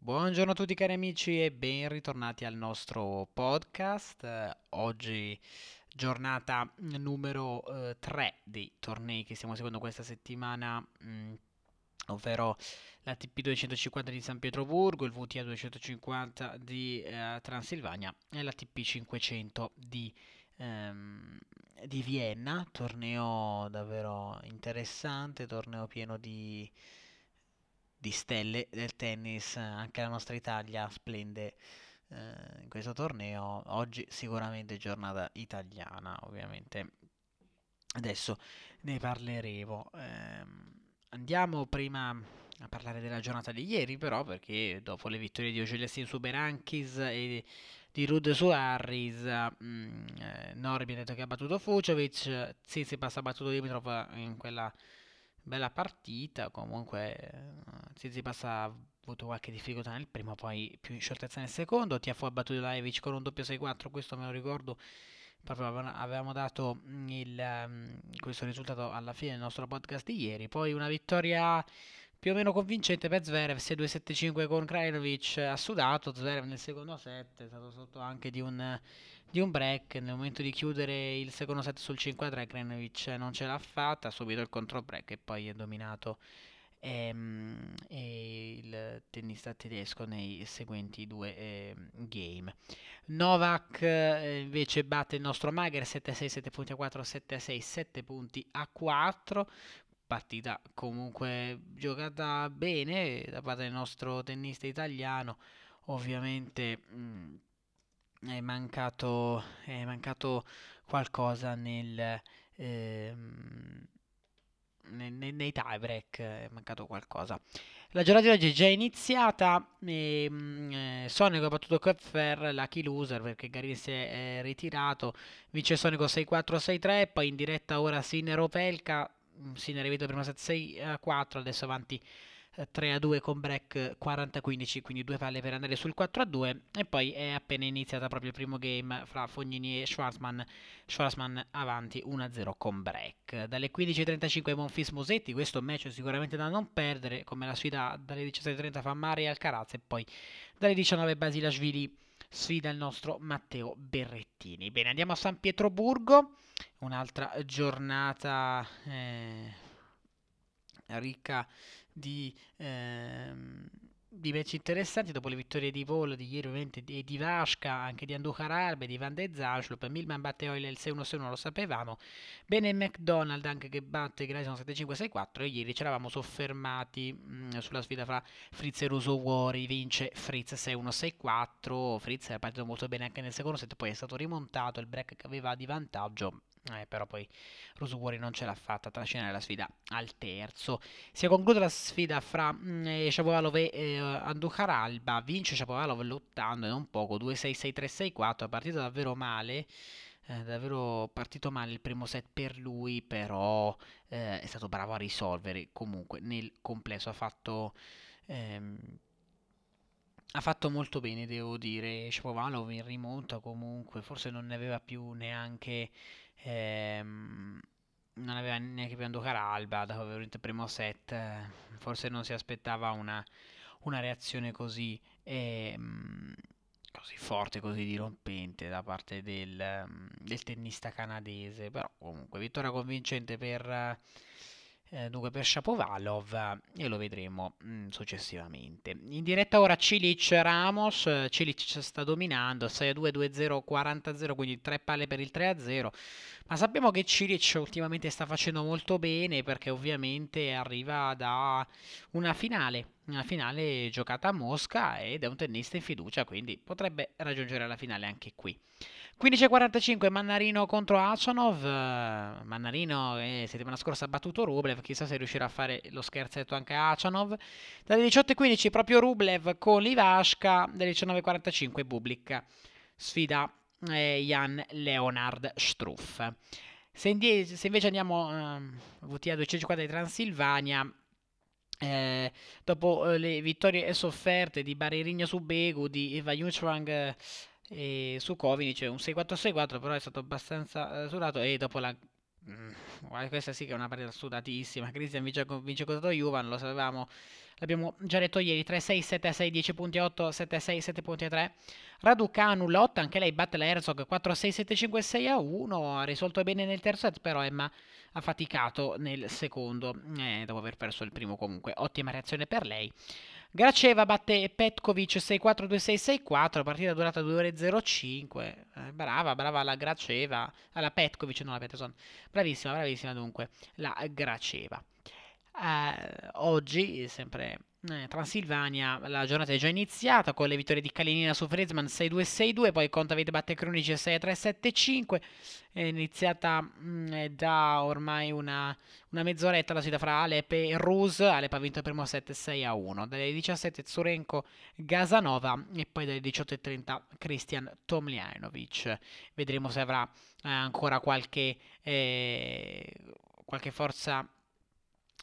Buongiorno a tutti cari amici e ben ritornati al nostro podcast. Eh, oggi giornata numero 3 eh, dei tornei che stiamo seguendo questa settimana, mh, mm, ovvero la TP 250 di San Pietroburgo, il VTA 250 di eh, Transilvania e la TP 500 di, ehm, di Vienna. Torneo davvero interessante, torneo pieno di di stelle del tennis, anche la nostra Italia splende eh, in questo torneo. Oggi sicuramente giornata italiana, ovviamente. Adesso ne parleremo. Eh, andiamo prima a parlare della giornata di ieri, però, perché dopo le vittorie di Ogelessin su Berankis e di Rud su Harris, mm, eh, Norbi ha detto che ha battuto Fucovic, Tsitsipas ha battuto Dimitrov in quella bella partita, comunque eh, Tsitsipas ha avuto qualche difficoltà nel primo, poi più in scioltezza nel secondo, Tiafo ha battuto Laevic con un doppio 6-4, questo me lo ricordo, proprio avevamo dato il, um, questo risultato alla fine del nostro podcast di ieri, poi una vittoria più o meno convincente per Zverev 6-2-7-5 con Krajinovic ha sudato Zverev nel secondo set è stato sotto anche di un di un break. Nel momento di chiudere il secondo set sul 5-3, Krenovic non ce l'ha fatta, ha subito il contro break e poi è dominato ehm, il tennista tedesco nei seguenti due eh, game. Novak eh, invece batte il nostro Mager 7-6, 7 punti a 4, 7-6, 7 punti a 4. Partita comunque giocata bene da parte del nostro tennista italiano. Ovviamente mh, mm, è mancato, è mancato qualcosa nel, ehm, nei, nei, tie break, è mancato qualcosa. La giornata di oggi è già iniziata. E, mm, eh, Sonico ha battuto Köpfer, lucky loser perché Garini si è ritirato. Vince Sonico 6-4-6-3. Poi in diretta ora Sinner Opelka. Mm, Sinner è prima set 6-4, adesso avanti 3 a 2 con break 40-15, quindi due palle per andare sul 4 a 2 e poi è appena iniziata proprio il primo game fra Fognini e Schwarzman, Schwarzman avanti 1 a 0 con break. Dalle 15.35 Monfis Mosetti, questo match sicuramente da non perdere, come la sfida dalle 17.30 fa Mari Alcaraz e poi dalle 19 Basilashvili sfida il nostro Matteo Berrettini. Bene, andiamo a San Pietroburgo, un'altra giornata eh, ricca di, ehm, di match interessanti dopo le vittorie di volo di ieri ovviamente di, di Vasca, anche di Andujar Arbe, di Van de Zaslup, Milman batte Oile il 6-1-6-1 lo sapevamo, bene McDonald anche che batte Grayson 7-5-6-4 e ieri ci eravamo soffermati mh, mm, sulla sfida fra Fritz e Russo Wari, vince Fritz 6-1-6-4, Fritz era partito molto bene anche nel secondo set, poi è stato rimontato, il break che aveva di vantaggio eh, però poi Rosuori non ce l'ha fatta a trascinare la sfida al terzo. Si è conclusa la sfida fra mm, eh, Shapovalov e eh, Andujar Alba. Vince Shapovalov lottando e non poco, 2-6-6-3-6-4. È partito davvero male. Eh, davvero partito male il primo set per lui, però eh, è stato bravo a risolvere. Comunque nel complesso ha fatto... Ehm, ha fatto molto bene, devo dire. Shapovalov in rimonta comunque, forse non ne aveva più neanche Ehm, non aveva neanche più Andujar Alba dopo aver il primo set. Forse non si aspettava una, una reazione così, ehm, così forte, così dirompente da parte del, del tennista canadese. Però comunque vittoria convincente per eh, dunque per Shapovalov eh, e lo vedremo mh, mm, successivamente. In diretta ora Cilic Ramos, Cilic sta dominando 6-2, 2-0, 40-0, quindi tre palle per il 3-0. Ma sappiamo che Cilic ultimamente sta facendo molto bene perché ovviamente arriva da una finale, una finale giocata a Mosca ed è un tennista in fiducia, quindi potrebbe raggiungere la finale anche qui. 15.45 Mannarino contro Achanov. Mannarino eh, settimana scorsa ha battuto Rublev, chissà se riuscirà a fare lo scherzetto anche a Achanov. Dalle 18.15 proprio Rublev con Livashka, dalle 19.45 Bublik. Sfida eh, Jan Leonard Struff. Se, se invece andiamo uh, VTA 250 di Transilvania, eh, dopo eh, le vittorie sofferte di Baririgno su Begu, di Eva Juchwang e su Kovinic un 6-4-6-4 però è stato abbastanza eh, surato e dopo la Mm, questa sì che è una partita sudatissima. Christian vince, vince contro Juvan, lo sapevamo. L'abbiamo già detto ieri, 3-6, 7-6, 10.8, 7-6, 7.3. Raducanu lotta, anche lei batte la Herzog 4-6, 7-5, 6-1. Ha risolto bene nel terzo set, però Emma ha faticato nel secondo, eh, dopo aver perso il primo comunque. Ottima reazione per lei. Graceva batte Petkovic 6-4-2-6-6-4, partita durata 2 ore 05. Eh, brava, brava la Graceva, alla Petkovic, non la Peterson. Bravissima, bravissima dunque la Graceva. Eh, oggi, sempre eh, Transilvania, la giornata è già iniziata con le vittorie di Kalinina su Friedman 6-2-6-2, poi Contavite batte Cronici 6-3-7-5. È iniziata mh, mm, da ormai una, una, mezz'oretta la sfida fra Alep e Rus. Alep ha vinto il primo 7-6-1. Dalle 17 Zurenko Gazanova e poi dalle 18.30 Christian Tomljanovic. Vedremo se avrà eh, ancora qualche, eh, qualche forza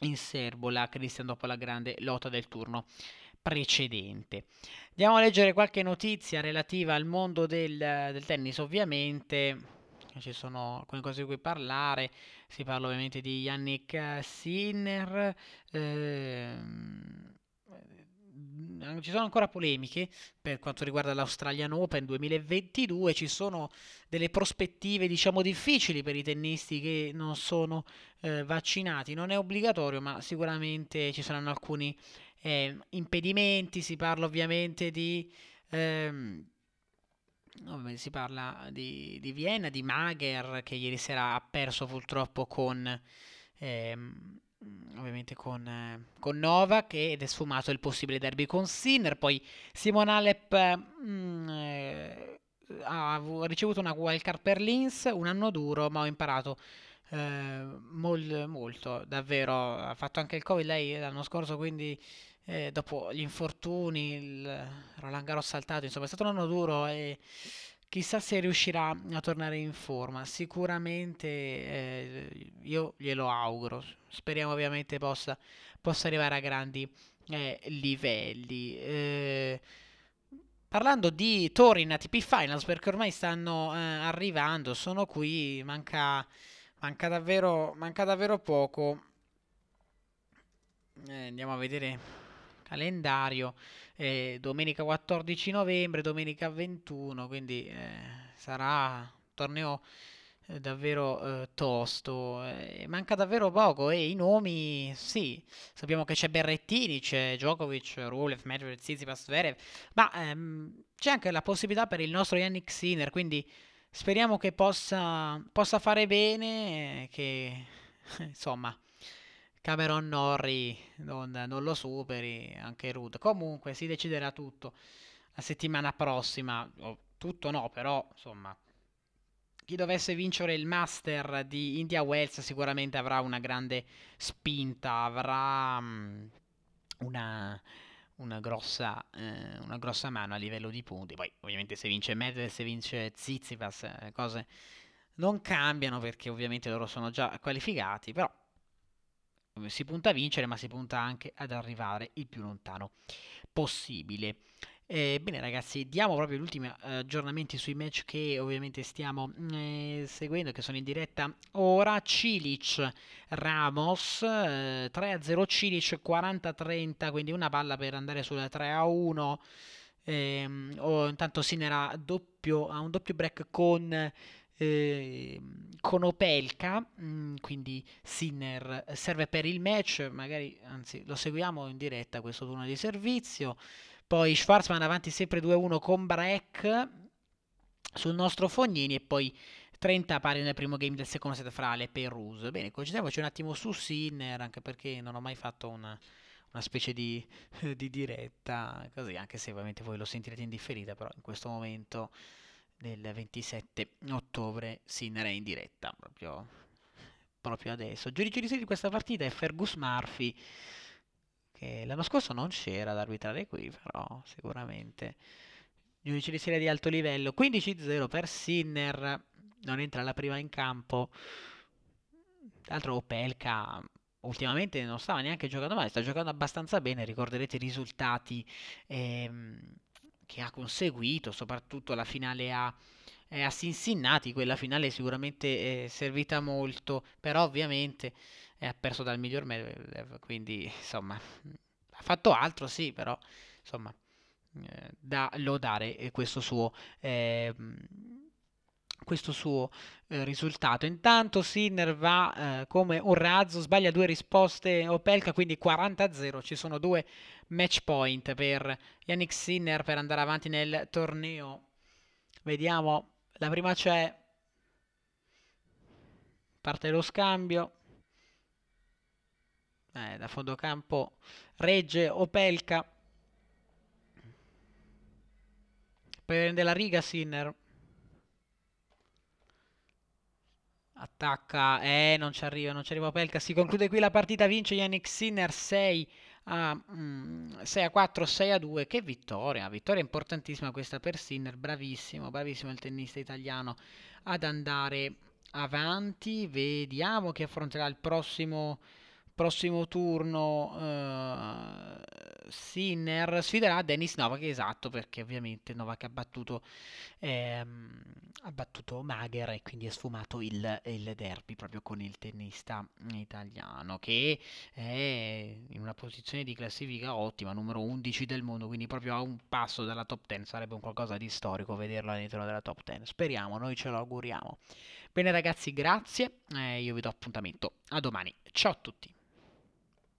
in serbo la Christian dopo la grande lotta del turno precedente. Andiamo a leggere qualche notizia relativa al mondo del, del tennis, ovviamente ci sono alcune cose di cui parlare, si parla ovviamente di Yannick Sinner, ehm, ci sono ancora polemiche per quanto riguarda l'Australian Open 2022, ci sono delle prospettive diciamo difficili per i tennisti che non sono eh, vaccinati, non è obbligatorio ma sicuramente ci saranno alcuni eh, impedimenti, si parla ovviamente di... Ehm, si parla di, di, Vienna, di Mager che ieri sera ha perso purtroppo con ehm, ovviamente con, eh, con Novak ed è sfumato il possibile derby con Sinner. Poi Simon Alep mm, eh, ha ricevuto una wildcard per Linz, un anno duro, ma ho imparato eh, mol, molto, davvero. Ha fatto anche il Covid lei l'anno scorso, quindi eh, dopo gli infortuni, il Roland Garros saltato, insomma è stato un anno duro e Chissà se riuscirà a tornare in forma. Sicuramente eh, io glielo auguro. Speriamo ovviamente possa, possa arrivare a grandi eh, livelli. Eh, parlando di Torin ATP Finals, perché ormai stanno eh, arrivando, sono qui, manca, manca, davvero, manca davvero poco. Eh, andiamo a vedere calendario eh, domenica 14 novembre, domenica 21, quindi eh, sarà un torneo eh, davvero eh, tosto. Eh, manca davvero poco e i nomi, sì, sappiamo che c'è Berrettini, c'è Djokovic, Rulev, Medvedev, Tsitsipas, Zverev, ma ehm, c'è anche la possibilità per il nostro Yannick Sinner, quindi speriamo che possa, possa fare bene, che insomma Cameron Norrie non, non, lo superi, anche Rude. Comunque si deciderà tutto la settimana prossima, tutto no, però insomma, chi dovesse vincere il Master di India Wells sicuramente avrà una grande spinta, avrà um, una, una, grossa, eh, una, grossa, mano a livello di punti. Poi ovviamente se vince Medvedev, se vince Tsitsipas, eh, cose non cambiano perché ovviamente loro sono già qualificati, però si punta a vincere, ma si punta anche ad arrivare il più lontano possibile. Eh, bene ragazzi, diamo proprio gli ultimi eh, aggiornamenti sui match che ovviamente stiamo eh, seguendo, che sono in diretta ora. Cilic Ramos, 3-0 eh, Cilic 40-30, quindi una palla per andare sul 3-1. Ehm, oh, intanto Sinner ha, doppio, ha un doppio break con eh, con Opelka, mm, quindi Sinner serve per il match, magari anzi lo seguiamo in diretta questo turno di servizio. Poi Schwarzman avanti sempre 2-1 con break sul nostro Fognini e poi 30 pari nel primo game del secondo set fra Ale e Rus. Bene, concentriamoci un attimo su Sinner, anche perché non ho mai fatto una, una specie di, di diretta così, anche se ovviamente voi lo sentirete in differita, però in questo momento del 27 ottobre Sinner è in diretta proprio, proprio adesso. Giudice di serie di questa partita è Fergus Murphy che l'anno scorso non c'era ad arbitrare qui, però sicuramente giudice di serie di alto livello. 15-0 per Sinner, non entra la prima in campo. Tra l'altro Opelka ultimamente non stava neanche giocando male, sta giocando abbastanza bene, ricorderete i risultati ehm, che ha conseguito, soprattutto la finale a eh, a Cincinnati, quella finale sicuramente è servita molto, però ovviamente ha perso dal miglior Medvedev, quindi insomma ha fatto altro sì, però insomma eh, da lodare questo suo eh, questo suo eh, risultato. Intanto Sinner va eh, come un razzo, sbaglia due risposte Opelka, quindi 40-0. Ci sono due match point per Yannick Sinner per andare avanti nel torneo. Vediamo, la prima c'è, parte lo scambio. Eh, da fondo campo regge Opelka. Prende la riga Sinner. Attacca, eh, non ci arriva, non ci arriva Pelka. Si conclude qui la partita, vince Yannick Sinner 6 a, mm, 6 a 4, 6 a 2. Che vittoria, vittoria importantissima questa per Sinner. Bravissimo, bravissimo il tennista italiano ad andare avanti. Vediamo chi affronterà il prossimo prossimo turno uh, Sinner sfiderà Dennis Novak, esatto, perché ovviamente Novak ha battuto, ehm, ha battuto Magher e quindi ha sfumato il, il, derby proprio con il tennista italiano che è in una posizione di classifica ottima, numero 11 del mondo, quindi proprio a un passo dalla top 10, sarebbe un qualcosa di storico vederlo all'interno della top 10. Speriamo, noi ce lo auguriamo. Bene ragazzi, grazie, eh, io vi do appuntamento a domani. Ciao a tutti.